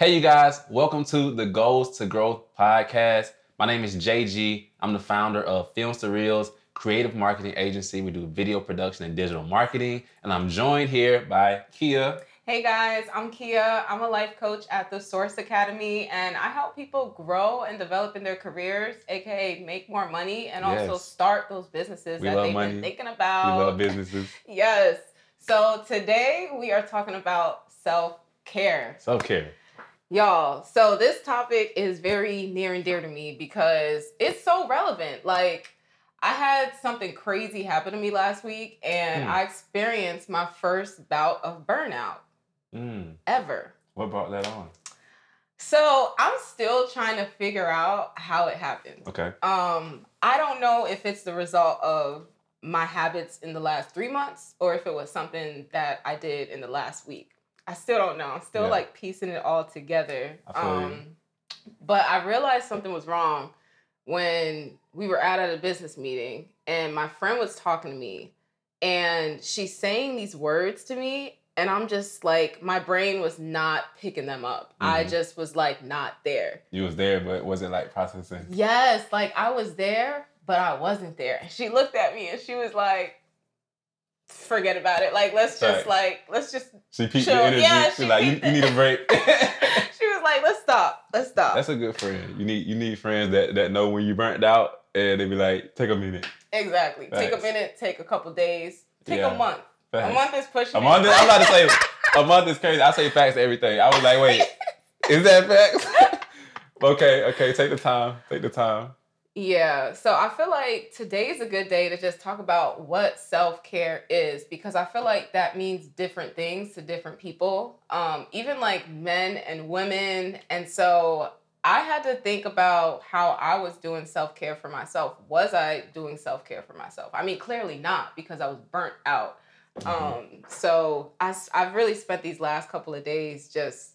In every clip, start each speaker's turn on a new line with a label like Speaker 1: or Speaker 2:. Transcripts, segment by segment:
Speaker 1: Hey, you guys, welcome to the Goals to Growth podcast. My name is JG. I'm the founder of Films2Reels Creative Marketing Agency. We do video production and digital marketing. And I'm joined here by Kiah.
Speaker 2: Hey guys, I'm Kiah. I'm a life coach at the Source Academy, and I help people grow and develop in their careers, aka make more money, and also start those businesses
Speaker 1: We
Speaker 2: that they've
Speaker 1: money.
Speaker 2: been thinking about.
Speaker 1: We love businesses.
Speaker 2: Yes. So today we are talking about self care.
Speaker 1: Self care.
Speaker 2: Y'all, so this topic is very near and dear to me because it's so relevant. Like, I had something crazy happen to me last week, and
Speaker 1: Hmm.
Speaker 2: I experienced my first bout of burnout
Speaker 1: Mm,
Speaker 2: ever.
Speaker 1: what brought that on?
Speaker 2: So I'm still trying to figure out how it happened.
Speaker 1: Okay.
Speaker 2: Um, I don't know if it's the result of my habits in the last three months or if it was something that I did in the last week. I still don't know. I'm still
Speaker 1: Yeah.
Speaker 2: like piecing it all together.
Speaker 1: I.
Speaker 2: Um, but I realized something was wrong when we were out at a business meeting and my friend was talking to me and she's saying these words to me and I'm just like my brain was not picking them up. I
Speaker 1: Mhm.
Speaker 2: just was like not there.
Speaker 1: You was there, but was it like processing?
Speaker 2: Yes, like I was there, but I wasn't there. And she looked at me and she was like, forget about it. Like, let's just
Speaker 1: Right.
Speaker 2: like, let's just
Speaker 1: She peeped your energy.
Speaker 2: yeah, she
Speaker 1: like, you, you need a break.
Speaker 2: she was like, let's stop. Let's stop.
Speaker 1: That's a good friend. You need you need friends that that know when you burnt out and they be like, take a minute.
Speaker 2: exactly. Take a minute, take a couple days, take
Speaker 1: Yeah.
Speaker 2: a month. A month is pushing
Speaker 1: A month. I'm about to say a month is crazy. I say facts to everything. I was like, wait, is that facts? okay, okay. Take the time. Take the time.
Speaker 2: Yeah, so I feel like today is a good day to just talk about what self care is because I feel like that means different things to different people, um, even like men and women. And so I had to think about how I was doing self care for myself. Was I doing self care for myself? I mean, clearly not because I was burnt out. Um, so I've really spent these last couple of days just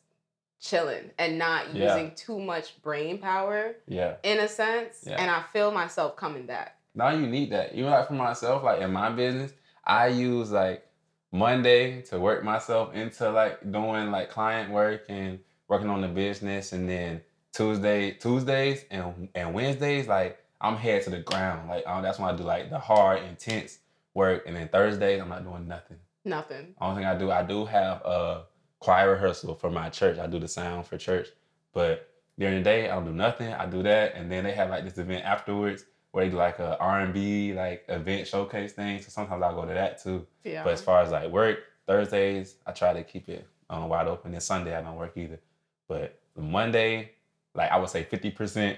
Speaker 2: chilling and not
Speaker 1: Yeah.
Speaker 2: using too much brain power
Speaker 1: Yeah.
Speaker 2: in a sense,
Speaker 1: Yeah.
Speaker 2: and I feel myself coming back.
Speaker 1: Now you need that. Even like for myself, like in my business, I use like Monday to work myself into like doing like client work and working on the business, and then Tuesday, Tuesdays and and Wednesdays, like I'm head to the ground. Like um, that's when I do like the hard, intense work, and then Thursdays I'm not doing nothing.
Speaker 2: Nothing.
Speaker 1: Only thing I do, I do have a choir rehearsal for my church. I do the sound for church, but during the day I don't do nothing. I do that, and then they have like this event afterwards where they do like a R and B like event showcase thing. So sometimes I go to that too.
Speaker 2: Yeah.
Speaker 1: But as far as like work, Thursdays I try to keep it um, wide open. And Sunday I don't work either. But Monday, like I would say fifty percent.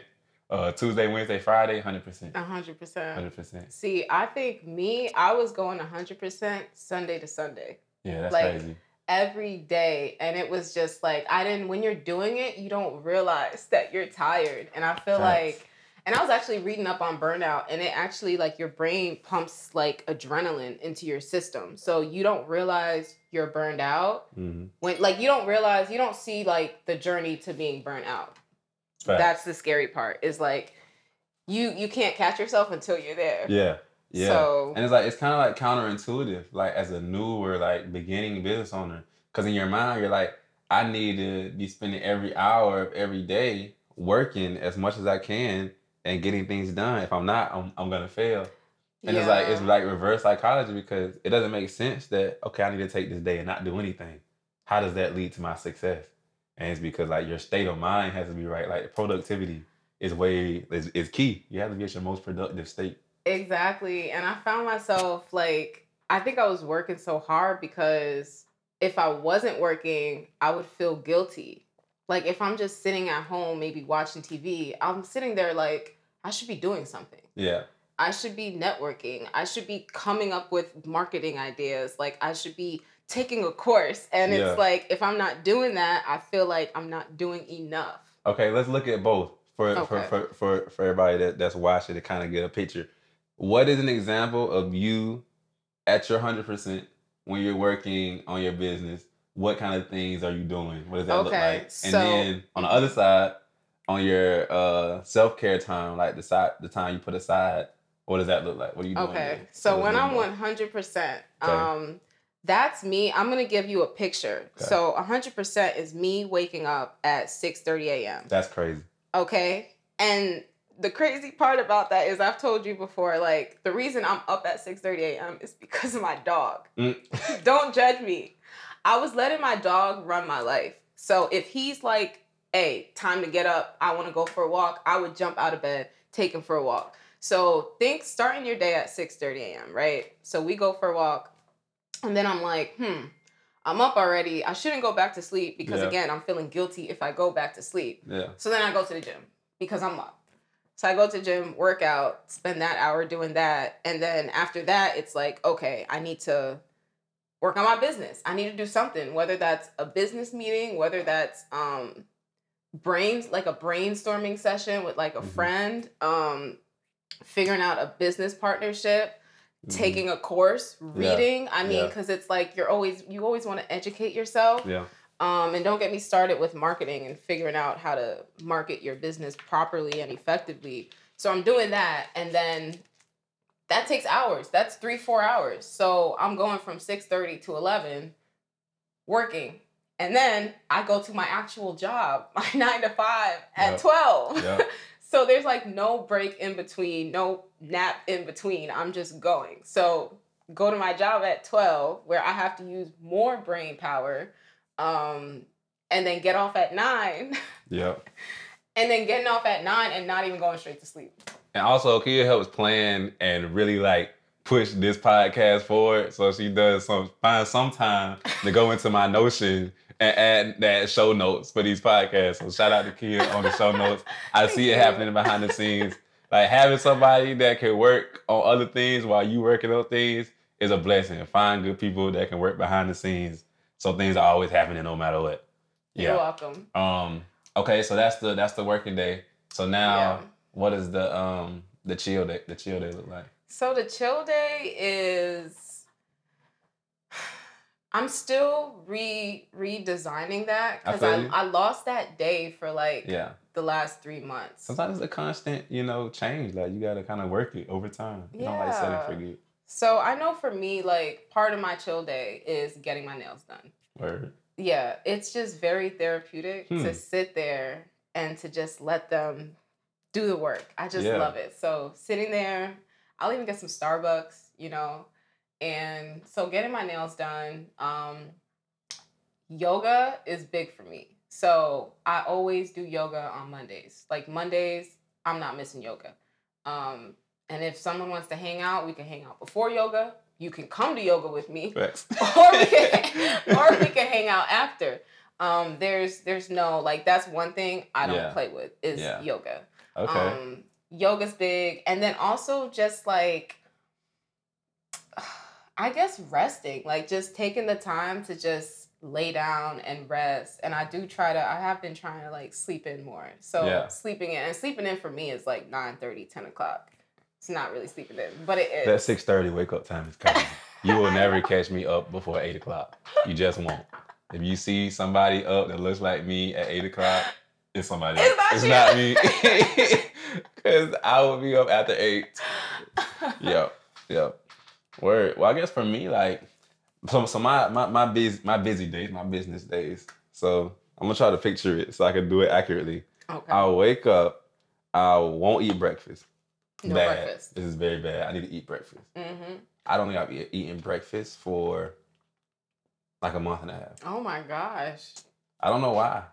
Speaker 1: Uh, Tuesday, Wednesday, Friday, hundred percent,
Speaker 2: A hundred percent.
Speaker 1: hundred percent.
Speaker 2: See, I think me, I was going a hundred percent Sunday to Sunday
Speaker 1: Yeah, that's
Speaker 2: Like,
Speaker 1: crazy.
Speaker 2: Every day, and it was just like I didn't. When you're doing it, you don't realize that you're tired, and I feel like. And I was actually reading up on burnout, and it actually like your brain pumps like adrenaline into your system, so you don't realize you're burned out
Speaker 1: hmm
Speaker 2: when like you don't realize you don't see like the journey to being burnt out. that's the scary part is like you you can't catch yourself until you're there
Speaker 1: Yeah. Yeah.
Speaker 2: so
Speaker 1: and it's like it's kind of like counterintuitive, like as a newer, like beginning business owner, because in your mind you're like, I need to be spending every hour of every day working as much as I can and getting things done. If I'm not, I'm, I'm gonna fail. And it's like it's like reverse psychology because it doesn't make sense that okay, I need to take this day and not do anything. How does that lead to my success? And it's because like your state of mind has to be right. Like productivity is way is, is key. You have to be at your most productive state.
Speaker 2: Exactly and i found myself like i think i was working so hard because if i wasn't working i would feel guilty like if i'm just sitting at home maybe watching tv i'm sitting there like i should be doing something
Speaker 1: Yeah.
Speaker 2: I should be networking. I should be coming up with marketing ideas. Like I should be taking a course. And
Speaker 1: Yeah.
Speaker 2: it's like if I'm not doing that, I feel like I'm not doing enough.
Speaker 1: Okay, let's look at both for for, for, for, for everybody that, that's watching to kind of get a picture. What is an example of you at your hundred percent when you're working on your business? What kind of things are you doing? What does that look like? And
Speaker 2: so-
Speaker 1: then on the other side, on your uh, self care time, like the side the time you put aside, what does that look like? What are you doing?
Speaker 2: Okay.
Speaker 1: there?
Speaker 2: So when I'm
Speaker 1: like?
Speaker 2: 100%,
Speaker 1: Okay.
Speaker 2: um That's me. I'm gonna give you a picture.
Speaker 1: Okay.
Speaker 2: So 100% is me waking up at 6:30 a.m.
Speaker 1: That's crazy.
Speaker 2: Okay. And the crazy part about that is I've told you before, like the reason I'm up at 6:30 a.m. is because of my dog.
Speaker 1: Mm.
Speaker 2: Don't judge me. I was letting my dog run my life. So if he's like, hey, time to get up, I want to go for a walk, I would jump out of bed, take him for a walk. So think starting your day at 6:30 a.m., right? So we go for a walk, and then I'm like, hmm, I'm up already. I shouldn't go back to sleep because
Speaker 1: Yeah.
Speaker 2: again, I'm feeling guilty if I go back to sleep.
Speaker 1: Yeah.
Speaker 2: So then I go to the gym because I'm up. So I go to gym, workout, spend that hour doing that. And then after that, it's like, okay, I need to work on my business. I need to do something, whether that's a business meeting, whether that's um brains like a brainstorming session with like a
Speaker 1: Mhm.
Speaker 2: friend, um figuring out a business partnership,
Speaker 1: Mhm.
Speaker 2: taking a course,
Speaker 1: Yeah.
Speaker 2: reading. I mean,
Speaker 1: Yeah.
Speaker 2: cuz it's like you're always you always want to educate yourself.
Speaker 1: Yeah.
Speaker 2: Um, and don't get me started with marketing and figuring out how to market your business properly and effectively. So I'm doing that, and then that takes hours. That's three, four hours. So I'm going from six thirty to eleven, working, and then I go to my actual job, my nine to five at
Speaker 1: Yep.
Speaker 2: twelve.
Speaker 1: Yep.
Speaker 2: so there's like no break in between, no nap in between. I'm just going. So go to my job at 12 where I have to use more brain power um and then get off at 9
Speaker 1: Yep.
Speaker 2: and then getting off at 9 and not even going straight to sleep.
Speaker 1: And also, Kiah helps plan and really like push this podcast forward. So she does some find some time to go into my Notion and add that show notes for these podcasts. So shout out to Kiah on the show notes. I see it happening behind the scenes. Like having somebody that can work on other things while you working on things is a blessing. Find good people that can work behind the scenes, so things are always happening no matter what.
Speaker 2: You're welcome.
Speaker 1: Um. Okay. So that's the that's the working day. So now,
Speaker 2: Yeah.
Speaker 1: what is the um the chill day? The chill day look like?
Speaker 2: So the chill day is I'm still re redesigning that because
Speaker 1: feel
Speaker 2: I. I, lost that day for like
Speaker 1: Yeah.
Speaker 2: the last three months.
Speaker 1: Sometimes it's a constant, you know, change. Like you gotta kind of work it over time. You don't like set
Speaker 2: Yeah.
Speaker 1: and forget.
Speaker 2: So I know for me, like part of my chill day is getting my nails done.
Speaker 1: Word.
Speaker 2: Yeah, it's just very therapeutic
Speaker 1: Hmm.
Speaker 2: to sit there and to just let them do the work. I just
Speaker 1: Yeah.
Speaker 2: love it. So sitting there, I'll even get some Starbucks, you know, and so getting my nails done. Um, yoga is big for me. So I always do yoga on Mondays. Like Mondays, I'm not missing yoga. Um, and if someone wants to hang out, we can hang out before yoga. You can come to yoga with me or we can or we can hang out after. Um, there's there's no like that's one thing I don't
Speaker 1: Yeah.
Speaker 2: play with is
Speaker 1: Yeah.
Speaker 2: yoga.
Speaker 1: okay.
Speaker 2: Um, yoga's big, and then also just like I guess resting, like just taking the time to just lay down and rest. And I do try to. I have been trying to like sleep in more. So
Speaker 1: Yeah.
Speaker 2: sleeping in and sleeping in for me is like 9 30, 10 o'clock. It's not really sleeping in, but it is.
Speaker 1: that six thirty wake up time is coming. You will never catch me up before eight o'clock. You just won't. If you see somebody up that looks like me at eight o'clock, it's somebody
Speaker 2: It's
Speaker 1: else.
Speaker 2: not
Speaker 1: It's not me. Cause I will be up after eight. Yep. Yep. Word. Well, I guess for me, like, so, so my my my busy my busy days, my business days. So I'm gonna try to picture it so I can do it accurately.
Speaker 2: Okay.
Speaker 1: I'll wake up. I won't eat breakfast.
Speaker 2: No
Speaker 1: bad.
Speaker 2: breakfast.
Speaker 1: This is very bad. I need to eat breakfast.
Speaker 2: hmm
Speaker 1: I don't think I've e- eaten breakfast for like a month and a half.
Speaker 2: Oh my gosh.
Speaker 1: I don't know why.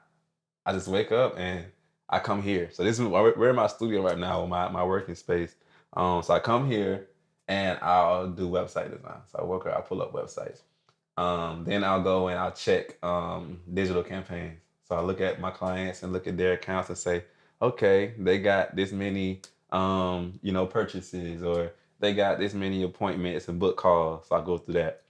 Speaker 1: I just wake up and I come here. So this is we're we're in my studio right now, my my working space. Um, so I come here and I'll do website design. So I work, I pull up websites. Um, then I'll go and I'll check um, digital campaigns. So I look at my clients and look at their accounts and say, okay, they got this many, um, you know, purchases or they got this many appointments and book calls. So I go through that.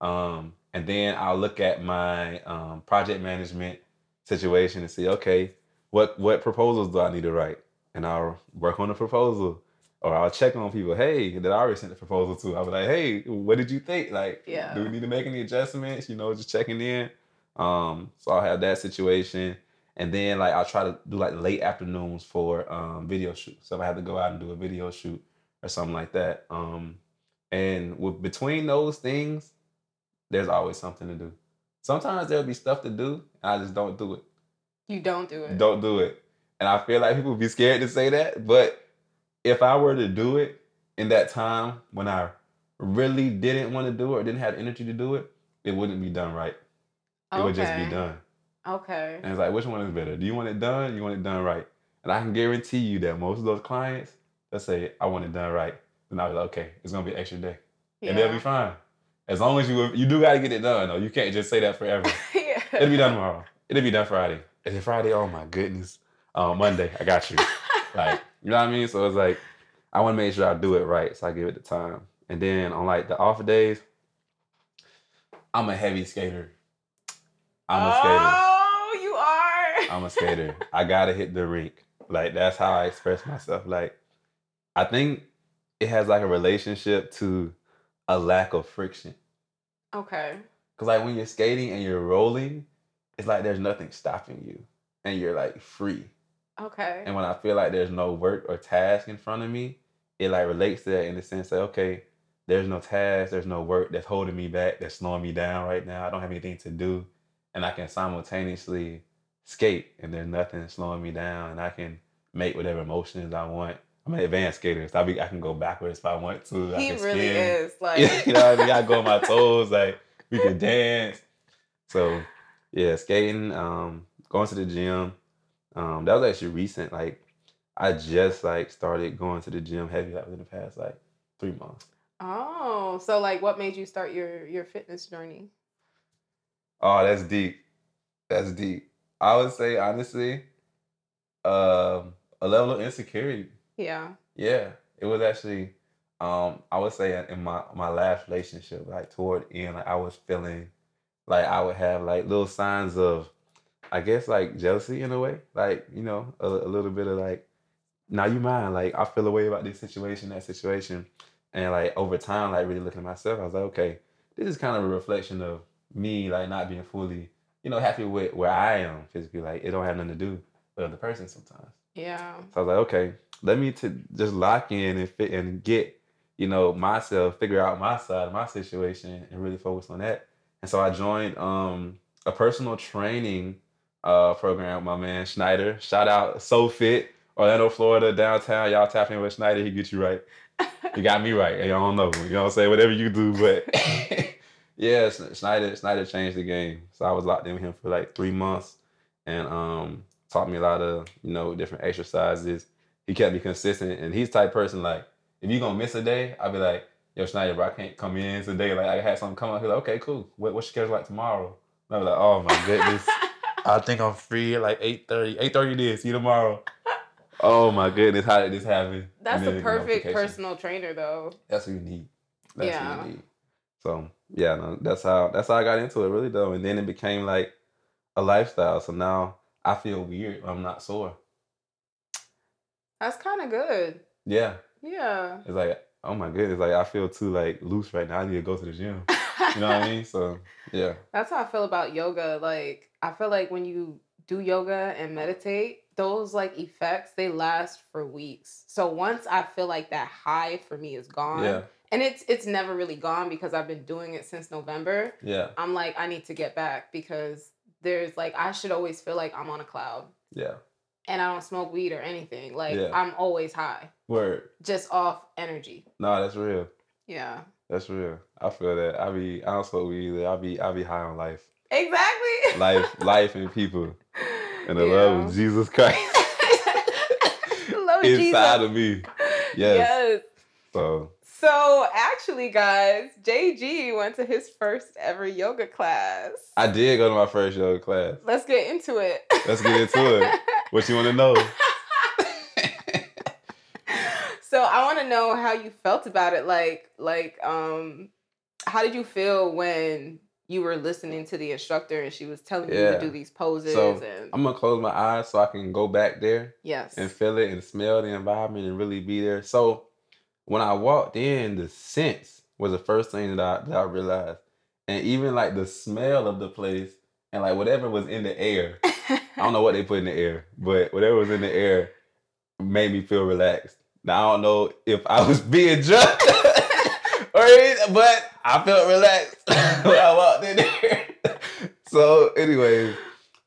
Speaker 1: Um, and then I'll look at my um, project management situation and see, okay, what what proposals do I need to write? And I'll work on the proposal. Or I'll check on people, hey, that I already sent the proposal to. I'll be like, hey, what did you think? Like,
Speaker 2: Yeah.
Speaker 1: do we need to make any adjustments? You know, just checking in. Um, so I'll have that situation. And then like I'll try to do like late afternoons for um video shoots. So if I have to go out and do a video shoot or something like that. Um and with between those things, there's always something to do. Sometimes there'll be stuff to do, and I just don't do it.
Speaker 2: You don't do it.
Speaker 1: Don't do it. And I feel like people be scared to say that, but if I were to do it in that time when I really didn't want to do it or didn't have energy to do it, it wouldn't be done right. It would just be done.
Speaker 2: Okay.
Speaker 1: And it's like, which one is better? Do you want it done? You want it done right? And I can guarantee you that most of those clients, they'll say, I want it done right. Then I'll be like, okay, it's gonna be an extra day. And they'll be fine. As long as you you do gotta get it done though. You can't just say that forever.
Speaker 2: yeah.
Speaker 1: It'll be done tomorrow. It'll be done Friday. Is it Friday? Oh my goodness. Um, Monday, I got you. Like, you know what I mean? So it's like I want to make sure I do it right. So I give it the time. And then on like the off days, I'm a heavy skater. I'm a skater.
Speaker 2: Oh, are.
Speaker 1: I'm a skater. I gotta hit the rink. Like that's how I express myself. Like I think it has like a relationship to a lack of friction.
Speaker 2: okay.
Speaker 1: Cause like when you're skating and you're rolling, it's like there's nothing stopping you, and you're like free.
Speaker 2: Okay.
Speaker 1: And when I feel like there's no work or task in front of me, it like relates to that in the sense that okay, there's no task, there's no work that's holding me back, that's slowing me down right now. I don't have anything to do, and I can simultaneously skate, and there's nothing slowing me down, and I can make whatever motions I want. I'm an advanced skater, so I, be, I can go backwards if I want to. I
Speaker 2: he
Speaker 1: can
Speaker 2: really
Speaker 1: spin.
Speaker 2: is like.
Speaker 1: you know what I mean? I go on my toes, like we can dance. So yeah, skating, um, going to the gym. Um, that was actually recent. Like I just like started going to the gym heavy like within the past like three months.
Speaker 2: Oh, so like, what made you start your your fitness journey?
Speaker 1: Oh, that's deep. That's deep. I would say honestly, um, a level of insecurity.
Speaker 2: Yeah.
Speaker 1: Yeah, it was actually. Um, I would say in my my last relationship, like toward the end, like I was feeling like I would have like little signs of, I guess like jealousy in a way, like you know a, a little bit of like, now you mine, like I feel a way about this situation, that situation, and like over time, like really looking at myself, I was like, okay, this is kind of a reflection of me, like not being fully, you know, happy with where I am physically. Like it don't have nothing to do with other person sometimes.
Speaker 2: Yeah.
Speaker 1: So I was like, okay, let me to just lock in and fit and get, you know, myself, figure out my side of my situation and really focus on that. And so I joined um a personal training uh program with my man Schneider. Shout out So Fit, Orlando, Florida, downtown. Y'all tap in with Schneider, he get you right. You got me right. Y'all don't know. You know what I'm saying? Whatever you do, but yeah, Snyder Schneider Schneider changed the game. So I was locked in with him for like three months and um taught me a lot of, you know, different exercises. He kept me consistent and he's the type person like if you gonna miss a day, I'll be like, yo, Snyder, bro, I can't come in today. Like I had something come up. He's like, okay, cool. What what's your schedule like tomorrow? And I was like, oh my goodness. I think I'm free at like 8.30. 8.30 it is. See you tomorrow. Oh my goodness, how did this happen?
Speaker 2: That's a
Speaker 1: the
Speaker 2: perfect
Speaker 1: notification.
Speaker 2: personal trainer, though.
Speaker 1: That's what you need. That's
Speaker 2: Yeah.
Speaker 1: what you need. So yeah, no, that's how that's how I got into it really though. And then it became like a lifestyle. So now I feel weird I'm not sore.
Speaker 2: That's kind of good.
Speaker 1: Yeah.
Speaker 2: Yeah.
Speaker 1: It's like, oh my goodness, like I feel too like loose right now. I need to go to the gym. You know what I mean? So yeah.
Speaker 2: That's how I feel about yoga. Like, I feel like when you do yoga and meditate, those like effects they last for weeks. So once I feel like that high for me is gone,
Speaker 1: Yeah.
Speaker 2: And it's it's never really gone because I've been doing it since November.
Speaker 1: Yeah.
Speaker 2: I'm like I need to get back because there's like I should always feel like I'm on a cloud
Speaker 1: Yeah.
Speaker 2: and I don't smoke weed or anything. Like
Speaker 1: Yeah.
Speaker 2: I'm always high,
Speaker 1: Word.
Speaker 2: just off energy.
Speaker 1: No, that's real.
Speaker 2: Yeah.
Speaker 1: That's real. I feel that. I be I don't smoke weed either. I be I be high on life.
Speaker 2: Exactly.
Speaker 1: Life, life and people. And the
Speaker 2: Yeah.
Speaker 1: love of Jesus Christ
Speaker 2: Love
Speaker 1: inside
Speaker 2: Jesus.
Speaker 1: of me. Yes.
Speaker 2: yes.
Speaker 1: So
Speaker 2: So actually, guys, JG went to his first ever yoga class.
Speaker 1: I did go to my first yoga class.
Speaker 2: Let's get into it.
Speaker 1: Let's get into it. What you want to know?
Speaker 2: so I want to know how you felt about it. Like, like, um, how did you feel when you were listening to the instructor and she was telling you to do these poses?
Speaker 1: So,
Speaker 2: and
Speaker 1: I'm gonna close my eyes so I can go back there
Speaker 2: yes,
Speaker 1: and feel it and smell the environment and really be there. So when I walked in, the sense was the first thing that I that I realized. And even like the smell of the place and like whatever was in the air. I don't know what they put in the air, but whatever was in the air made me feel relaxed. Now I don't know if I was being drugged or worried, but I felt relaxed when I walked in there. so, anyways,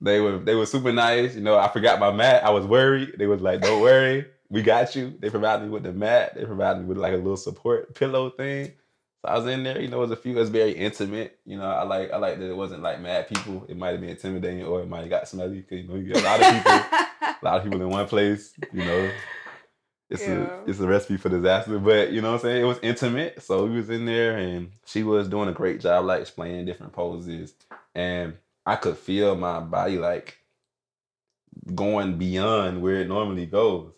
Speaker 1: they were they were super nice. You know, I forgot my mat. I was worried. They was like, "Don't worry, we got you." They provided me with the mat. They provided me with like a little support pillow thing. So I was in there. You know, it was a few. It was very intimate. You know, I like I like that it wasn't like mad people. It might have been intimidating, or it might have got smelly. Cause you know, you get a lot of people, a lot of people in one place. You know, it's
Speaker 2: Yeah.
Speaker 1: a it's a recipe for disaster. But you know what I'm saying? It was intimate. So we was in there and she was doing a great job like explaining different poses. And I could feel my body like going beyond where it normally goes.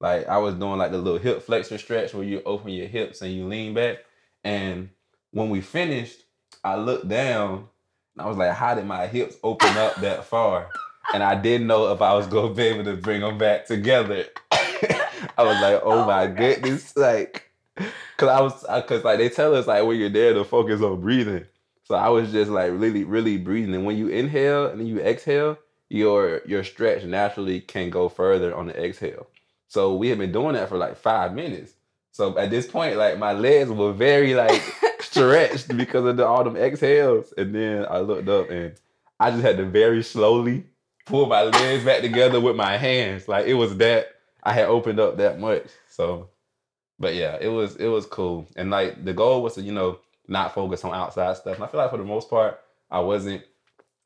Speaker 1: Like I was doing like the little hip flexor stretch where you open your hips and you lean back. And when we finished, I looked down and I was like, how did my hips open up that far? And I didn't know if I was gonna be able to bring them back together. I was like, oh,
Speaker 2: Oh
Speaker 1: my
Speaker 2: God.
Speaker 1: goodness, like, cause I was, uh, cause like they tell us like when you're there to focus on breathing. So I was just like really, really breathing. And when you inhale and then you exhale, your your stretch naturally can go further on the exhale. So we had been doing that for like five minutes. So at this point, like my legs were very like stretched because of the, all them exhales. And then I looked up and I just had to very slowly pull my legs back together with my hands. Like it was that I had opened up that much. So, but yeah, it was it was cool. And like the goal was to you know not focus on outside stuff. And I feel like for the most part, I wasn't.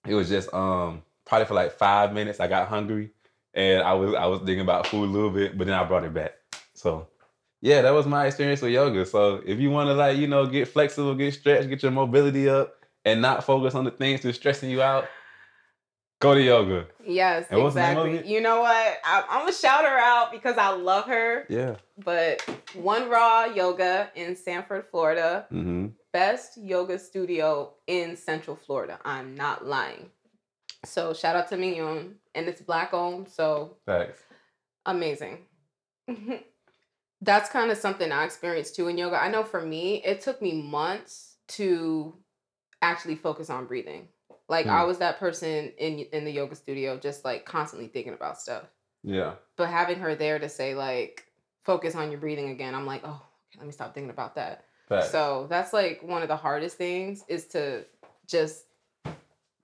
Speaker 1: It was just um probably for like five minutes. I got hungry and I was I was thinking about food a little bit, but then I brought it back. So yeah, that was my experience with yoga. So if you want to like you know get flexible, get stretched, get your mobility up, and not focus on the things that's stressing you out, go to yoga.
Speaker 2: Yes,
Speaker 1: And what's the name of
Speaker 2: exactly. You know what? I, I'm gonna shout her out because I love her.
Speaker 1: Yeah.
Speaker 2: But One Raw Yoga in Sanford, Florida,
Speaker 1: Mm-hmm.
Speaker 2: best yoga studio in Central Florida. I'm not lying. So shout out to Mignon, and it's black owned. So
Speaker 1: Thanks.
Speaker 2: amazing. That's kind of something I experienced too in yoga. I know for me, it took me months to actually focus on breathing. Like I
Speaker 1: Hmm.
Speaker 2: was that person in in the yoga studio, just like constantly thinking about stuff.
Speaker 1: Yeah.
Speaker 2: But having her there to say like, focus on your breathing again, I'm like, oh, let me stop thinking about that. So that's like one of the hardest things is to just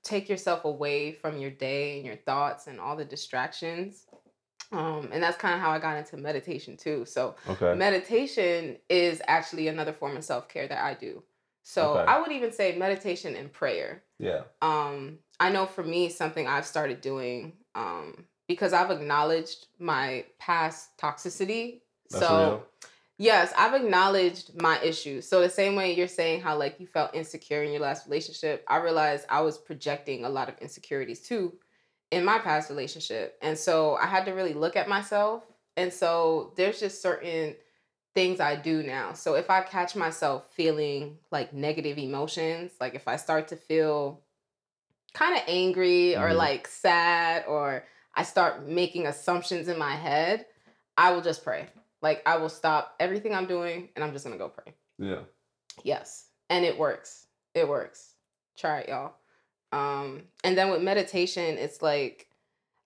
Speaker 2: take yourself away from your day and your thoughts and all the distractions. Um, and that's kind of how I got into meditation too. So
Speaker 1: okay.
Speaker 2: meditation is actually another form of self-care that I do. So
Speaker 1: Okay.
Speaker 2: I would even say meditation and prayer.
Speaker 1: yeah.
Speaker 2: Um, I know for me, something I've started doing um, because I've acknowledged my past toxicity.
Speaker 1: That's
Speaker 2: so
Speaker 1: real.
Speaker 2: Yes, I've acknowledged my issues. So the same way you're saying how like you felt insecure in your last relationship, I realized I was projecting a lot of insecurities too in my past relationship. And so I had to really look at myself. And so there's just certain things I do now. So if I catch myself feeling like negative emotions, like if I start to feel kind of angry or
Speaker 1: Mhm.
Speaker 2: like sad or I start making assumptions in my head, I will just pray. Like I will stop everything I'm doing and I'm just gonna go pray.
Speaker 1: Yeah.
Speaker 2: Yes. And it works. It works. Try it, y'all. Um, and then with meditation, it's like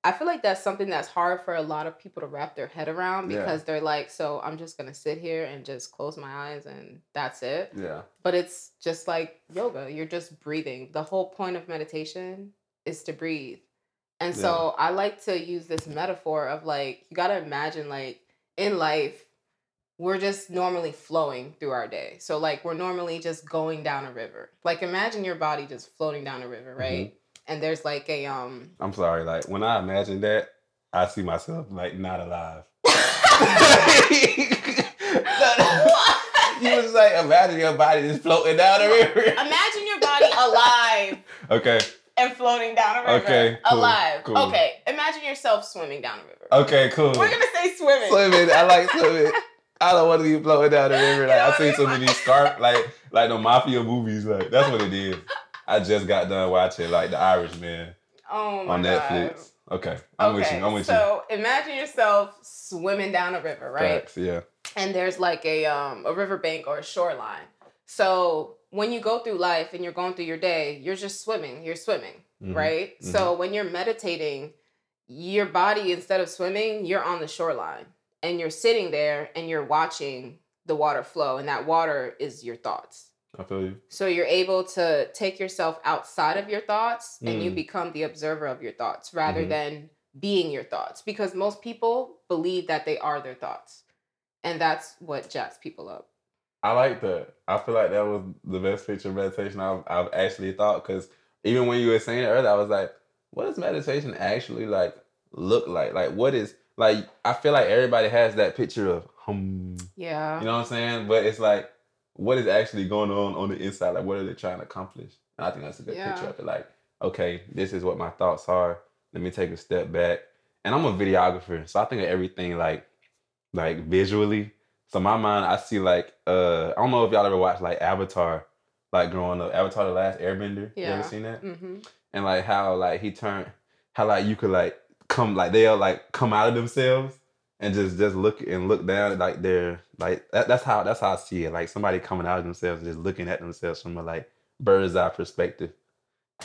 Speaker 2: I feel like that's something that's hard for a lot of people to wrap their head around
Speaker 1: Yeah.
Speaker 2: because they're like, so I'm just gonna sit here and just close my eyes and that's it.
Speaker 1: Yeah.
Speaker 2: But it's just like yoga. You're just breathing. The whole point of meditation is to breathe. And so I like to use this metaphor of like, you got to imagine like in life, we're just normally flowing through our day. So like we're normally just going down a river. Like imagine your body just floating down a river, right? And there's like a um
Speaker 1: I'm sorry. Like when I imagine that, I see myself like not alive. you was like imagine your body just floating down a river.
Speaker 2: Imagine your body alive
Speaker 1: Okay.
Speaker 2: And floating down a river.
Speaker 1: Okay, cool,
Speaker 2: alive.
Speaker 1: cool.
Speaker 2: Okay. Imagine yourself swimming down a river.
Speaker 1: Okay. Cool.
Speaker 2: We're gonna say swimming.
Speaker 1: swimming. I like swimming. I don't want to be floating down the river. Like
Speaker 2: know
Speaker 1: I
Speaker 2: what
Speaker 1: seen so many scarf, like like the mafia movies. Like that's what it is. I just got done watching like The Irishman
Speaker 2: Oh my
Speaker 1: on
Speaker 2: god.
Speaker 1: Netflix. Okay, I'm with you. I'm with
Speaker 2: so imagine yourself swimming down a river, right?
Speaker 1: Facts, yeah.
Speaker 2: And there's like a um a riverbank or a shoreline. So when you go through life and you're going through your day, you're just swimming. You're swimming,
Speaker 1: Mhm.
Speaker 2: right?
Speaker 1: mhm.
Speaker 2: So when you're meditating, your body instead of swimming, you're on the shoreline and you're sitting there and you're watching the water flow, and that water is your thoughts.
Speaker 1: I feel you.
Speaker 2: So you're able to take yourself outside of your thoughts and you
Speaker 1: Mm.
Speaker 2: become the observer of your thoughts rather
Speaker 1: Mhm.
Speaker 2: than being your thoughts because most people believe that they are their thoughts. And that's what jacks people up.
Speaker 1: I like that. I feel like that was the best picture of meditation I've, I've actually thought. Because even when you were saying it earlier, I was like, what does meditation actually like look like? Like, what is like? I feel like everybody has that picture of hum.
Speaker 2: Yeah.
Speaker 1: You know what I'm saying? But it's like, what is actually going on on the inside? Like, what are they trying to accomplish? And I think that's a good
Speaker 2: Yeah.
Speaker 1: picture of it. Like, okay, this is what my thoughts are. Let me take a step back. And I'm a videographer, so I think of everything like, like visually. So my mind, I see like, uh, I don't know if y'all ever watched like Avatar, like growing up, Avatar: The Last Airbender. You
Speaker 2: Yeah.
Speaker 1: ever seen that?
Speaker 2: Mm-hmm.
Speaker 1: and like how like he turned how like you could like come like they'll like come out of themselves and just just look and look down at like they're like that, that's how that's how I see it like somebody coming out of themselves just looking at themselves from a like bird's eye perspective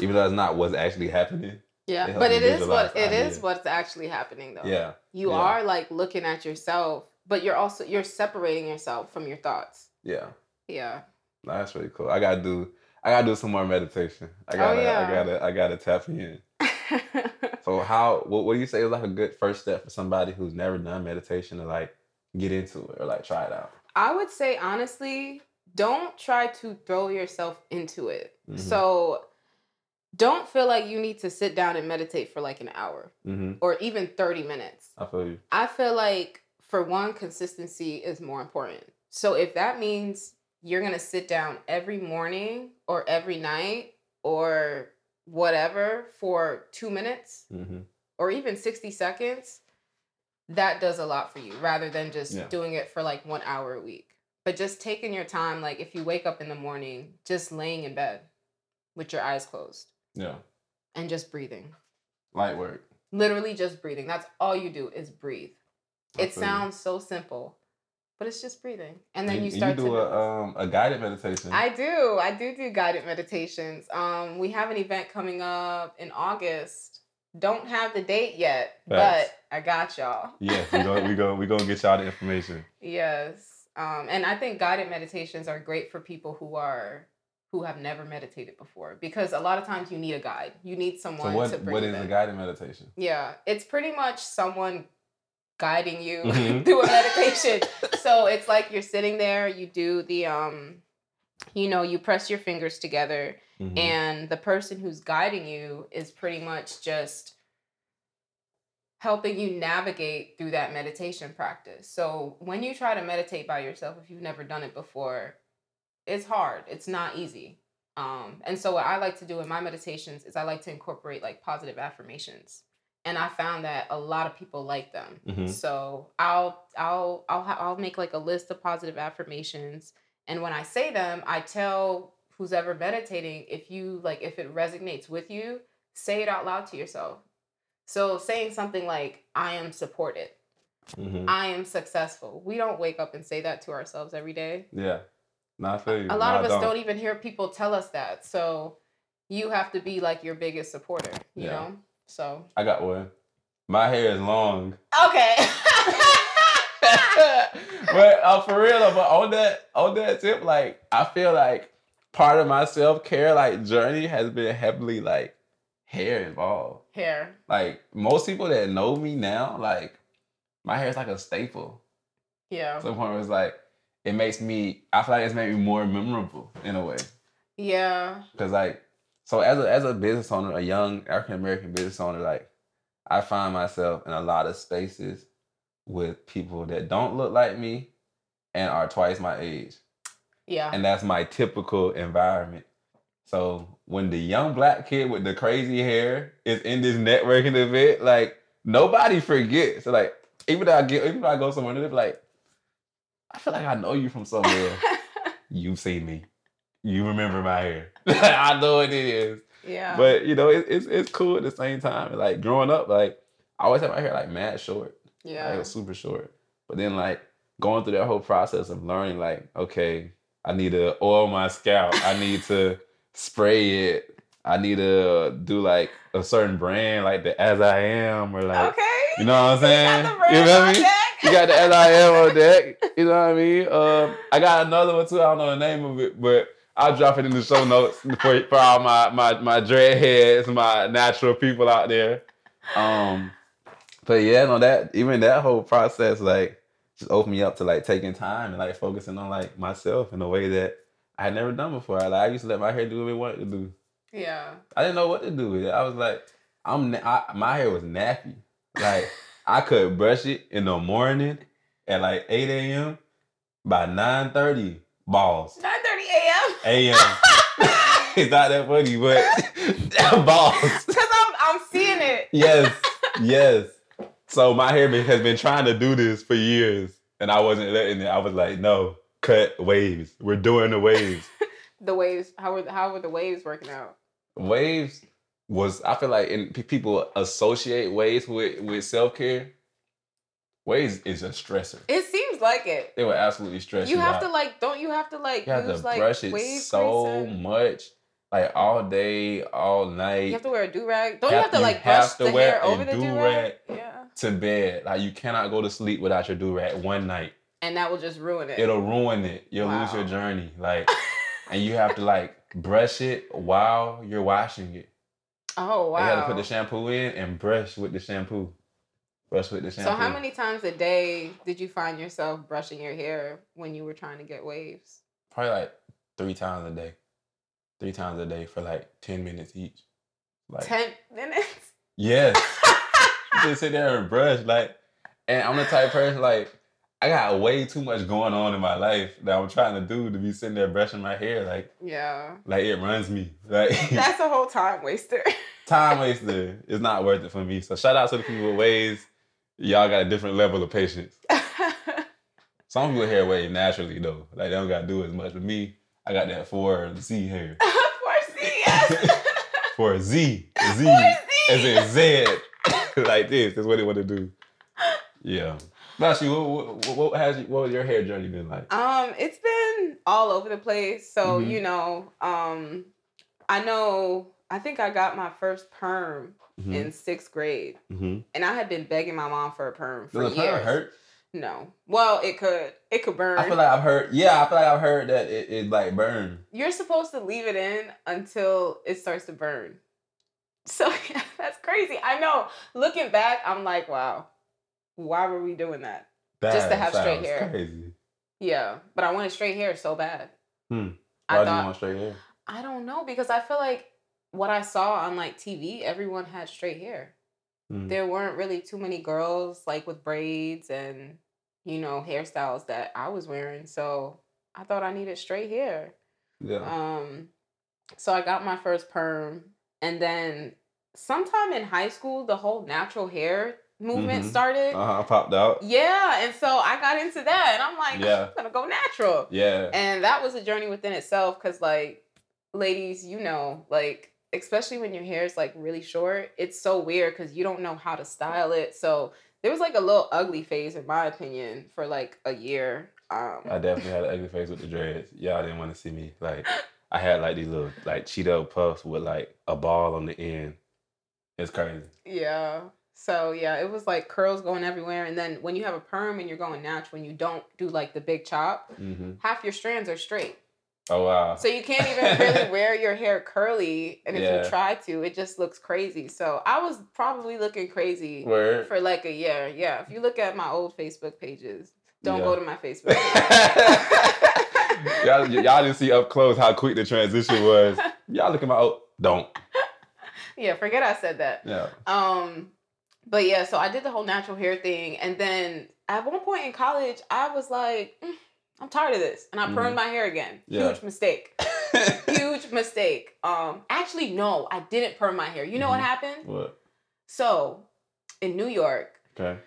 Speaker 1: even though it's not what's actually happening
Speaker 2: Yeah. But it is what it is what's actually happening though.
Speaker 1: yeah
Speaker 2: You
Speaker 1: yeah.
Speaker 2: are like looking at yourself, but you're also you're separating yourself from your thoughts.
Speaker 1: yeah
Speaker 2: Yeah.
Speaker 1: No, that's really cool I gotta do I gotta do some more meditation I
Speaker 2: Oh,
Speaker 1: gotta
Speaker 2: yeah.
Speaker 1: I gotta I gotta tap in so how what, what do you say is like a good first step for somebody who's never done meditation to like get into it or like try it out
Speaker 2: I would say honestly, don't try to throw yourself into it.
Speaker 1: Mhm.
Speaker 2: So don't feel like you need to sit down and meditate for like an hour
Speaker 1: mm-hmm.
Speaker 2: or even 30 minutes.
Speaker 1: I feel you
Speaker 2: I feel like for one, consistency is more important. So if that means you're gonna sit down every morning or every night or whatever for two minutes
Speaker 1: mm-hmm.
Speaker 2: or even 60 seconds, that does a lot for you rather than just
Speaker 1: Yeah.
Speaker 2: doing it for like one hour a week. But just taking your time, like if you wake up in the morning, just laying in bed with your eyes closed
Speaker 1: Yeah.
Speaker 2: and just breathing.
Speaker 1: Light work.
Speaker 2: Literally just breathing. That's all you do is breathe.
Speaker 1: I
Speaker 2: It sounds so simple, but it's just breathing. And then you,
Speaker 1: and
Speaker 2: start
Speaker 1: you
Speaker 2: to
Speaker 1: do a um a guided meditation.
Speaker 2: I do. I do do guided meditations. Um, we have an event coming up in August. Don't have the date yet,
Speaker 1: Facts.
Speaker 2: but I got y'all.
Speaker 1: yes, we go we go we gonna get y'all the information.
Speaker 2: Yes. Um, and I think guided meditations are great for people who are who have never meditated before because a lot of times you need a guide. You need
Speaker 1: So
Speaker 2: someone
Speaker 1: what
Speaker 2: to bring
Speaker 1: what
Speaker 2: you in.
Speaker 1: a guided meditation?
Speaker 2: Yeah, it's pretty much someone guiding you
Speaker 1: Mhm.
Speaker 2: through a meditation. so it's like you're sitting there, you do the um you know, you press your fingers together
Speaker 1: Mhm.
Speaker 2: and the person who's guiding you is pretty much just helping you navigate through that meditation practice. So when you try to meditate by yourself if you've never done it before, it's hard. It's not easy. Um, and so what I like to do in my meditations is I like to incorporate like positive affirmations. And I found that a lot of people like them.
Speaker 1: Mhm.
Speaker 2: So I'll I'll I'll ha- I'll make like a list of positive affirmations and when I say them, I tell who's ever meditating if you like if it resonates with you, say it out loud to yourself. So saying something like I am supported,
Speaker 1: Mhm.
Speaker 2: I am successful. We don't wake up and say that to ourselves every day.
Speaker 1: Yeah. No, I feel you.
Speaker 2: A lot
Speaker 1: No,
Speaker 2: of us don't. even hear people tell us that. So you have to be like your biggest supporter, you
Speaker 1: Yeah.
Speaker 2: know? So
Speaker 1: I got one. My hair is long.
Speaker 2: Okay.
Speaker 1: but uh, for real though, but on that on that tip, like I feel like part of my self care like journey has been heavily like hair involved.
Speaker 2: Hair.
Speaker 1: Like most people that know me now, like my hair is like a staple.
Speaker 2: Yeah.
Speaker 1: To the point where it's like it makes me. I feel like it's made me more memorable in a way.
Speaker 2: Yeah.
Speaker 1: Cause like, so as a as a business owner, a young African American business owner, like I find myself in a lot of spaces with people that don't look like me and are twice my age.
Speaker 2: Yeah.
Speaker 1: And that's my typical environment. So when the young black kid with the crazy hair is in this networking event, like nobody forgets. So like even though I get even though I go somewhere, they're like, I feel like I know you from somewhere. You've seen me. You remember my hair. I know what it is.
Speaker 2: yeah.
Speaker 1: But you know, it, it's it's cool at the same time. Like growing up, like I always had my hair like mad short. Like, it
Speaker 2: yeah.
Speaker 1: was super short. But then like going through that whole process of learning, like, okay, I need to oil my scalp. I need to spray it. I need to do like a certain brand, like the As I Am, or like
Speaker 2: okay.
Speaker 1: you know what I'm
Speaker 2: You got
Speaker 1: saying?
Speaker 2: the
Speaker 1: You know what I mean? Yeah, got the NIL on deck. You know what I mean? Um, I got another one too. I don't know the name of it, but I'll drop it in the show notes for, for all my my my dreadheads, my natural people out there. Um, but yeah, no, that even that whole process like just opened me up to like taking time and like focusing on like myself in a way that I had never done before. I, like, I used to let my hair do what it wanted to do.
Speaker 2: Yeah.
Speaker 1: I didn't know what to do with it. I was like, I'm I, my hair was nappy. Like I could brush it in the morning at like 8 a.m. By 9:30, balls.
Speaker 2: 9:30 a.m.
Speaker 1: It's not that funny, but balls.
Speaker 2: Cause I'm I'm seeing it.
Speaker 1: Yes, yes. So my hair has been trying to do this for years, and I wasn't letting it. I was like, no, cut waves. We're doing the waves.
Speaker 2: The waves. How were how were the waves working out?
Speaker 1: waves was I feel like in people associate waves with with self care. Waves is a stressor.
Speaker 2: It seems like it.
Speaker 1: They will absolutely stress you.
Speaker 2: You have
Speaker 1: out.
Speaker 2: to like. Don't you have to like
Speaker 1: You have
Speaker 2: use
Speaker 1: to
Speaker 2: like
Speaker 1: brush it so much, like all day, all night.
Speaker 2: You have to wear a do rag. Don't you
Speaker 1: Have-
Speaker 2: have to like
Speaker 1: have
Speaker 2: brush
Speaker 1: to
Speaker 2: the
Speaker 1: wear
Speaker 2: hair over the do rag?
Speaker 1: do-rag.
Speaker 2: Yeah.
Speaker 1: to bed. Like you cannot go to sleep without your do rag one night.
Speaker 2: And that will just ruin it.
Speaker 1: It'll ruin it. You'll lose your journey. Like, and you have to like brush it while you're washing it.
Speaker 2: oh wow.
Speaker 1: You have to put the shampoo in and brush with the shampoo. Brush with the shampoo.
Speaker 2: so how many times a day did you find yourself brushing your hair when you were trying to get waves?
Speaker 1: Probably like three times a day. Three times a day for like ten minutes each. Like
Speaker 2: Ten minutes.
Speaker 1: yes. just sit there and brush like, and I'm the type of person like. I got way too much going on in my life that I'm trying to do to be sitting there brushing my hair. Like,
Speaker 2: yeah.
Speaker 1: like it runs me. Like
Speaker 2: That's a whole time waster.
Speaker 1: time waster. It's not worth it for me. So shout out to the people with waves. Y'all got a different level of patience. Some people hair wave naturally though. Like they don't gotta do as much. But me, I got that four Z hair.
Speaker 2: For CS.
Speaker 1: For Z. As
Speaker 2: Z.
Speaker 1: in Z. like this. That's what they want to do. Yeah. You, what, what, what has what your hair journey been like?
Speaker 2: Um, it's been all over the place. So,
Speaker 1: Mhm.
Speaker 2: you know, um, I know I think I got my first perm
Speaker 1: Mm-hmm.
Speaker 2: in sixth grade.
Speaker 1: mm-hmm.
Speaker 2: And I had been begging my mom for a perm for
Speaker 1: Does
Speaker 2: years.
Speaker 1: perm hurt?
Speaker 2: No. Well, it could. It could burn.
Speaker 1: I feel like I've heard. Yeah, I feel like I've heard that it, it like burn.
Speaker 2: You're supposed to leave it in until it starts to burn. So that's crazy. I know. Looking back, I'm like, wow, why were we doing that? Just to have straight hair.
Speaker 1: Crazy.
Speaker 2: Yeah, but I wanted straight hair so bad.
Speaker 1: Hmm.
Speaker 2: I
Speaker 1: Why do
Speaker 2: thought
Speaker 1: you want straight hair?
Speaker 2: I don't know because I feel like what I saw on like TV, everyone had straight hair.
Speaker 1: Hmm.
Speaker 2: There weren't really too many girls like with braids and you know hairstyles that I was wearing. So I thought I needed straight hair.
Speaker 1: Yeah.
Speaker 2: Um, so I got my first perm, and then sometime in high school, the whole natural hair movement
Speaker 1: Mhm.
Speaker 2: started.
Speaker 1: Uh huh. I popped out.
Speaker 2: Yeah, and so I got into that, and I'm like,
Speaker 1: Yeah.
Speaker 2: I'm gonna go natural.
Speaker 1: Yeah.
Speaker 2: And that was a journey within itself, because like, ladies, you know, like especially when your hair is like really short, it's so weird because you don't know how to style it. So there was like a little ugly phase, in my opinion, for like a year. Um,
Speaker 1: I definitely had an ugly face with the dreads. Y'all didn't want to see me. Like I had like these little like Cheeto puffs with like a ball on the end. It's crazy.
Speaker 2: Yeah. So yeah, it was like curls going everywhere, and then when you have a perm and you're going natural, and you don't do like the big chop,
Speaker 1: hmm
Speaker 2: half your strands are straight.
Speaker 1: Oh wow.
Speaker 2: So you can't even really wear your hair curly, and if
Speaker 1: Yeah.
Speaker 2: you try to, it just looks crazy. So I was probably looking crazy
Speaker 1: Word.
Speaker 2: for like a year. Yeah, if you look at my old Facebook pages, don't
Speaker 1: Yeah.
Speaker 2: go to my Facebook.
Speaker 1: y'all, y'all didn't see up close how quick the transition was. Y'all look at my oh, don't.
Speaker 2: yeah, forget I said that.
Speaker 1: Yeah.
Speaker 2: Um, but yeah, so I did the whole natural hair thing, and then at one point in college, I was like, "Mm, I'm tired of this, and I
Speaker 1: Mhm.
Speaker 2: permed my hair again.
Speaker 1: Yeah.
Speaker 2: Huge mistake. Huge mistake. Um, actually, no, I didn't perm my hair. You know what
Speaker 1: Mhm.
Speaker 2: happened?
Speaker 1: what?
Speaker 2: So, in New York,
Speaker 1: Okay.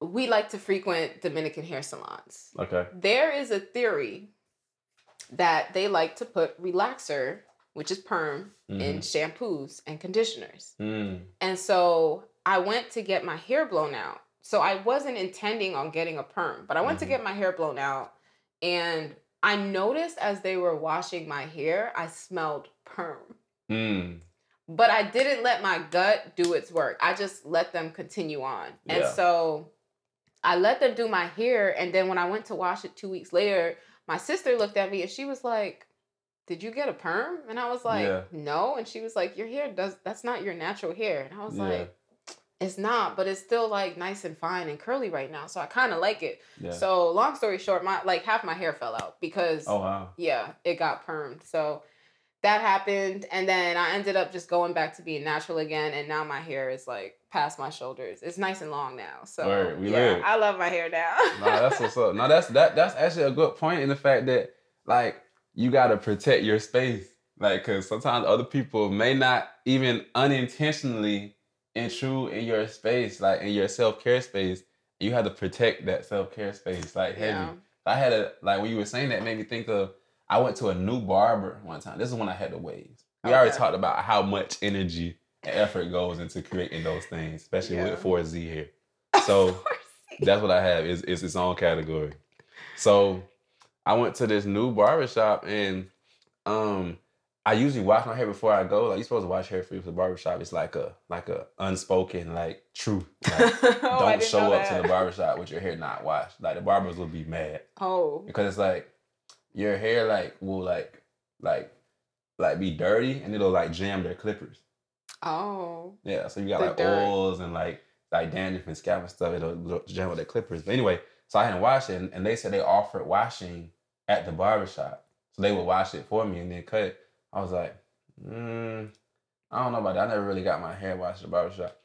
Speaker 2: we like to frequent Dominican hair salons.
Speaker 1: Okay.
Speaker 2: There is a theory that they like to put relaxer, which is perm, in shampoos and conditioners.
Speaker 1: Mm.
Speaker 2: And so I went to get my hair blown out. So I wasn't intending on getting a perm, but I went
Speaker 1: Mhm.
Speaker 2: to get my hair blown out and I noticed as they were washing my hair, I smelled perm.
Speaker 1: Mm.
Speaker 2: But I didn't let my gut do its work. I just let them continue on. And so I let them do my hair, and then when I went to wash it two weeks later, my sister looked at me and she was like, "Did you get a perm?" And I was like,
Speaker 1: Yeah.
Speaker 2: "No." And she was like, "Your hair does that's not your natural hair." And I was
Speaker 1: Yeah.
Speaker 2: like, "It's not, but it's still like nice and fine and curly right now, so I kind of like it."
Speaker 1: Yeah.
Speaker 2: So long story short, my like half my hair fell out because
Speaker 1: oh wow.
Speaker 2: yeah, it got permed. So that happened, and then I ended up just going back to being natural again, and now my hair is like past my shoulders. It's nice and long now. So
Speaker 1: Word, we
Speaker 2: yeah,
Speaker 1: lit.
Speaker 2: I love my hair now.
Speaker 1: nah, that's what's up. No, that's that that's actually a good point in the fact that like you gotta protect your space. Like, cause sometimes other people may not even unintentionally intrude in your space, like in your self care space. You have to protect that self care space, like heavy.
Speaker 2: Yeah.
Speaker 1: I had a like when you were saying that made me think of I went to a new barber one time. This is when I had the waves. We already talked about how much energy and effort goes into creating those things, especially
Speaker 2: Yeah.
Speaker 1: with 4C here. So that's what I have. Is it's its own category. So I went to this new barbershop and um I usually wash my hair before I go. Like you're supposed to wash hair free for the barbershop. It's like a like a unspoken like truth. Like,
Speaker 2: Oh,
Speaker 1: don't show up to the barbershop with your hair not washed. Like the barbers will be mad
Speaker 2: Oh,
Speaker 1: because it's like your hair like will like like like be dirty and it'll like jam their clippers.
Speaker 2: oh,
Speaker 1: Yeah, so you got
Speaker 2: The
Speaker 1: like
Speaker 2: dirt.
Speaker 1: oils and like like dandruff and scalp and stuff. It'll, it'll jam with their clippers. But anyway, so I hadn't washed it, and, and they said they offered washing at the barbershop. So they would wash it for me and then cut it. I was like, mm, I don't know about that. I never really got my hair washed at the barbershop.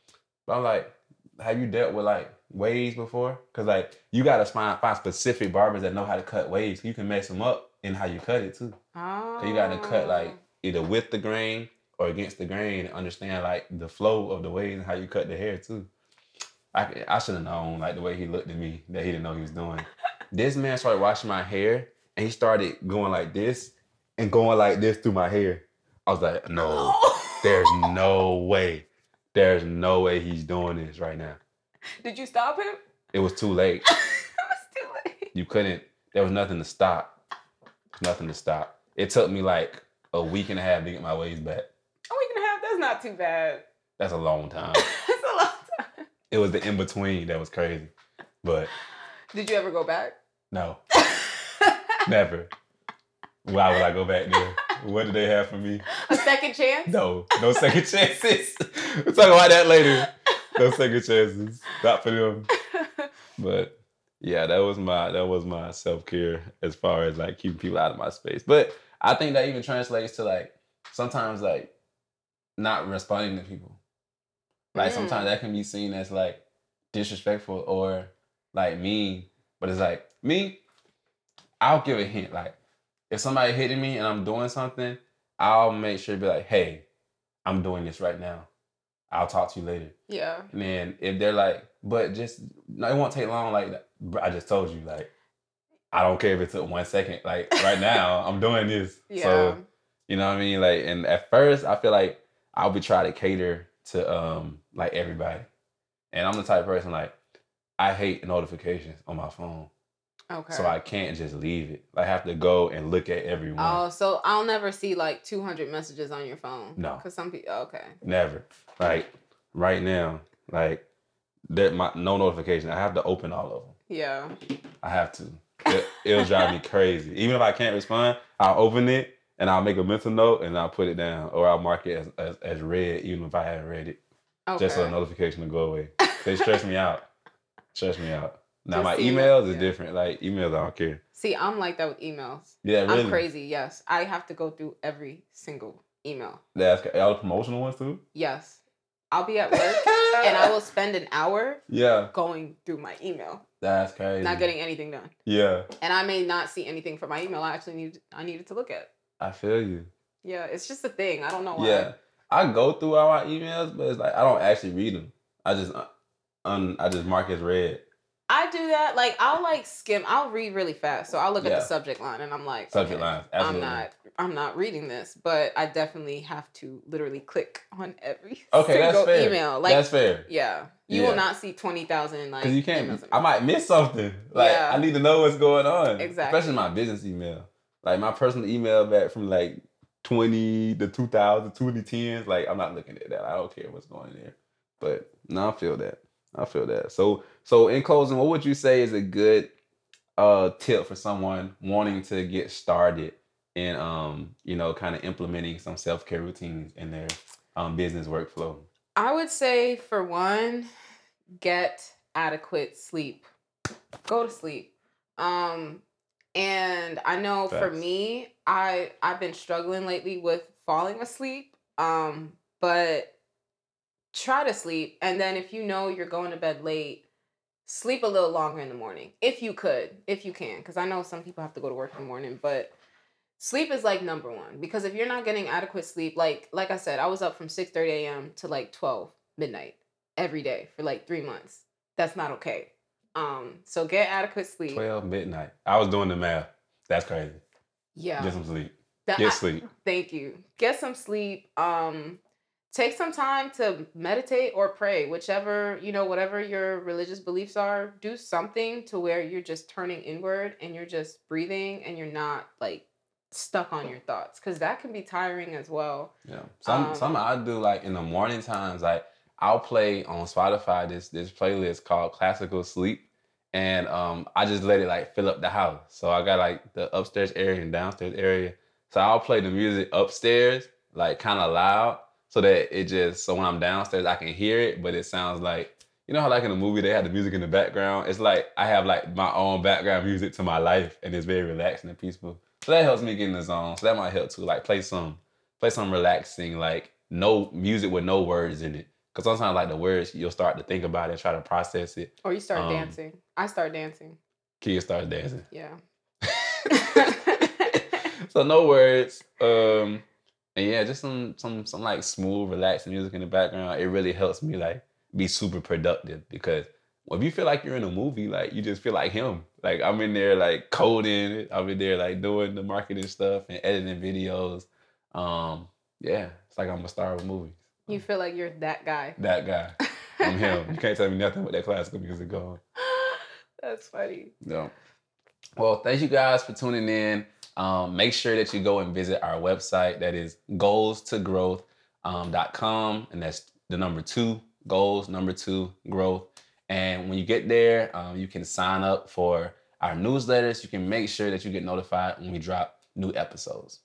Speaker 1: But I'm like, have you dealt with like waves before? Cause like you gotta find find specific barbers that know how to cut waves. You can mess them up in how you cut it too.
Speaker 2: oh.
Speaker 1: Cause you gotta cut like either with the grain or against the grain and understand like the flow of the waves and how you cut the hair too. I I should have known like the way he looked at me that he didn't know he was doing. this man started washing my hair and he started going like this and going like this through my hair. I was like, no, there's no way. There's no way he's doing this right now.
Speaker 2: Did you stop him?
Speaker 1: It was too late.
Speaker 2: it was too late.
Speaker 1: You couldn't, there was nothing to stop. Nothing to stop. It took me like a week and a half to get my waves back.
Speaker 2: A week and a half. That's not too bad.
Speaker 1: That's a long time.
Speaker 2: That's a long time.
Speaker 1: It was the in between that was crazy. But
Speaker 2: Did you ever go back?
Speaker 1: no, never. Why would I go back there? What do they have for me?
Speaker 2: a second chance?
Speaker 1: No, no second chances. We'll talk about that later. No second chances. Not for them. But yeah, that was my that was my self care as far as like keeping people out of my space. But I think that even translates to like sometimes like not responding to people. Like
Speaker 2: Mm.
Speaker 1: sometimes that can be seen as like disrespectful or like mean. But it's like me, I'll give a hint. Like if somebody hitting me and I'm doing something, I'll make sure to be like, hey, I'm doing this right now. I'll talk to you later.
Speaker 2: Yeah.
Speaker 1: And then if they're like, but just no, it won't take long. Like I just told you, like I don't care if it took one second. Like right now, I'm doing this.
Speaker 2: Yeah.
Speaker 1: So you know what I mean? Like, and at first, I feel like I'll be trying to cater to um like everybody, and I'm the type of person like I hate notifications on my phone,
Speaker 2: okay.
Speaker 1: so I can't just leave it. I have to go and look at everyone.
Speaker 2: Oh, so I'll never see like 200 messages on your phone.
Speaker 1: No.
Speaker 2: Because some people, oh, okay.
Speaker 1: Never. Like right now, like that my no notification. I have to open all of them.
Speaker 2: Yeah.
Speaker 1: I have to. It, it'll drive me crazy. Even if I can't respond, I'll open it and I'll make a mental note and I'll put it down or I'll mark it as, as, as read, even if I haven't read it,
Speaker 2: Okay.
Speaker 1: just so the notification will go away. They stress me out. Stress me out. Now my emails is
Speaker 2: yeah.
Speaker 1: different. Like emails, I don't care.
Speaker 2: See, I'm like that with emails.
Speaker 1: Yeah, really.
Speaker 2: I'm crazy. Yes. I have to go through every single email.
Speaker 1: That's all the promotional ones too.
Speaker 2: Yes. I'll be at work and I will spend an hour
Speaker 1: Yeah,
Speaker 2: going through my email,
Speaker 1: that's crazy.
Speaker 2: not getting anything done.
Speaker 1: Yeah,
Speaker 2: And I may not see anything from my email I actually need I needed to look at.
Speaker 1: I feel you.
Speaker 2: Yeah, it's just a thing. I don't know why.
Speaker 1: Yeah, I go through all my emails, but it's like I don't actually read them. I just uh, un, I just mark as read.
Speaker 2: I do that. Like I'll like skim. I'll read really fast. So I'll look at the subject line and I'm like,
Speaker 1: Subject
Speaker 2: okay,
Speaker 1: lines,
Speaker 2: I'm not. I'm not reading this, but I definitely have to literally click on every
Speaker 1: Okay, that's
Speaker 2: single
Speaker 1: fair.
Speaker 2: email. Like,
Speaker 1: that's fair.
Speaker 2: yeah, you
Speaker 1: Yeah.
Speaker 2: will not see twenty thousand like.
Speaker 1: Because you can't. I might miss something. Like
Speaker 2: Yeah.
Speaker 1: I need to know what's going on.
Speaker 2: Exactly.
Speaker 1: Especially my business email. Like my personal email back from like twenty to 2000, 2010s. Like I'm not looking at that. I don't care what's going there. But no, I feel that. I feel that. So so in closing, what would you say is a good uh tip for someone wanting to get started in um, you know, kind of implementing some self-care routines in their um business workflow?
Speaker 2: I would say for one, get adequate sleep. Go to sleep. Um and I know for me, I I've been struggling lately with falling asleep. Um but try to sleep and then if you know you're going to bed late, sleep a little longer in the morning if you could, if you can because I know some people have to go to work in the morning, but sleep is like number 1 because if you're not getting adequate sleep, like like I said, I was up from 6:30 a.m. to like 12 midnight every day for like 3 months. That's not okay. Um so get adequate sleep.
Speaker 1: 12 midnight. I was doing the math. That's crazy.
Speaker 2: Yeah.
Speaker 1: Get some sleep.
Speaker 2: That-
Speaker 1: Get
Speaker 2: I-
Speaker 1: sleep.
Speaker 2: Thank you. Get some sleep. Um take some time to meditate or pray, whichever, you know, whatever your religious beliefs are, do something to where you're just turning inward and you're just breathing and you're not like stuck on your thoughts cuz that can be tiring as well.
Speaker 1: Yeah. Some
Speaker 2: Um,
Speaker 1: some I do like in the morning times, like I'll play on Spotify this this playlist called Classical Sleep. And um I just let it like fill up the house. So I got like the upstairs area and downstairs area. So I'll play the music upstairs, like kind of loud, so that it just so when I'm downstairs I can hear it, but it sounds like you know how like in a movie they have the music in the background? It's like I have like my own background music to my life and it's very relaxing and peaceful. So that helps me get in the zone. So that might help too. Like play some play some relaxing, like no music with no words in it. Cause sometimes like the words you'll start to think about it and try to process it.
Speaker 2: Or you start
Speaker 1: Um,
Speaker 2: dancing. I start dancing.
Speaker 1: Kids start dancing.
Speaker 2: Yeah.
Speaker 1: so no words. Um and yeah, just some some some like smooth, relaxing music in the background. It really helps me like be super productive because if you feel like you're in a movie, like you just feel like him. Like I'm in there like coding, it, I'm in there like doing the marketing stuff and editing videos. Um, yeah, it's like I'm a star of a movie.
Speaker 2: You feel like you're that guy.
Speaker 1: That guy. I'm him. You can't tell me nothing with that classical music going.
Speaker 2: That's funny.
Speaker 1: No. Well, thank you guys for tuning in. Um, make sure that you go and visit our website. That is goals2growth.com. and that's the number two, goals, number two, growth. And when you get there, um, you can sign up for our newsletters. You can make sure that you get notified when we drop new episodes.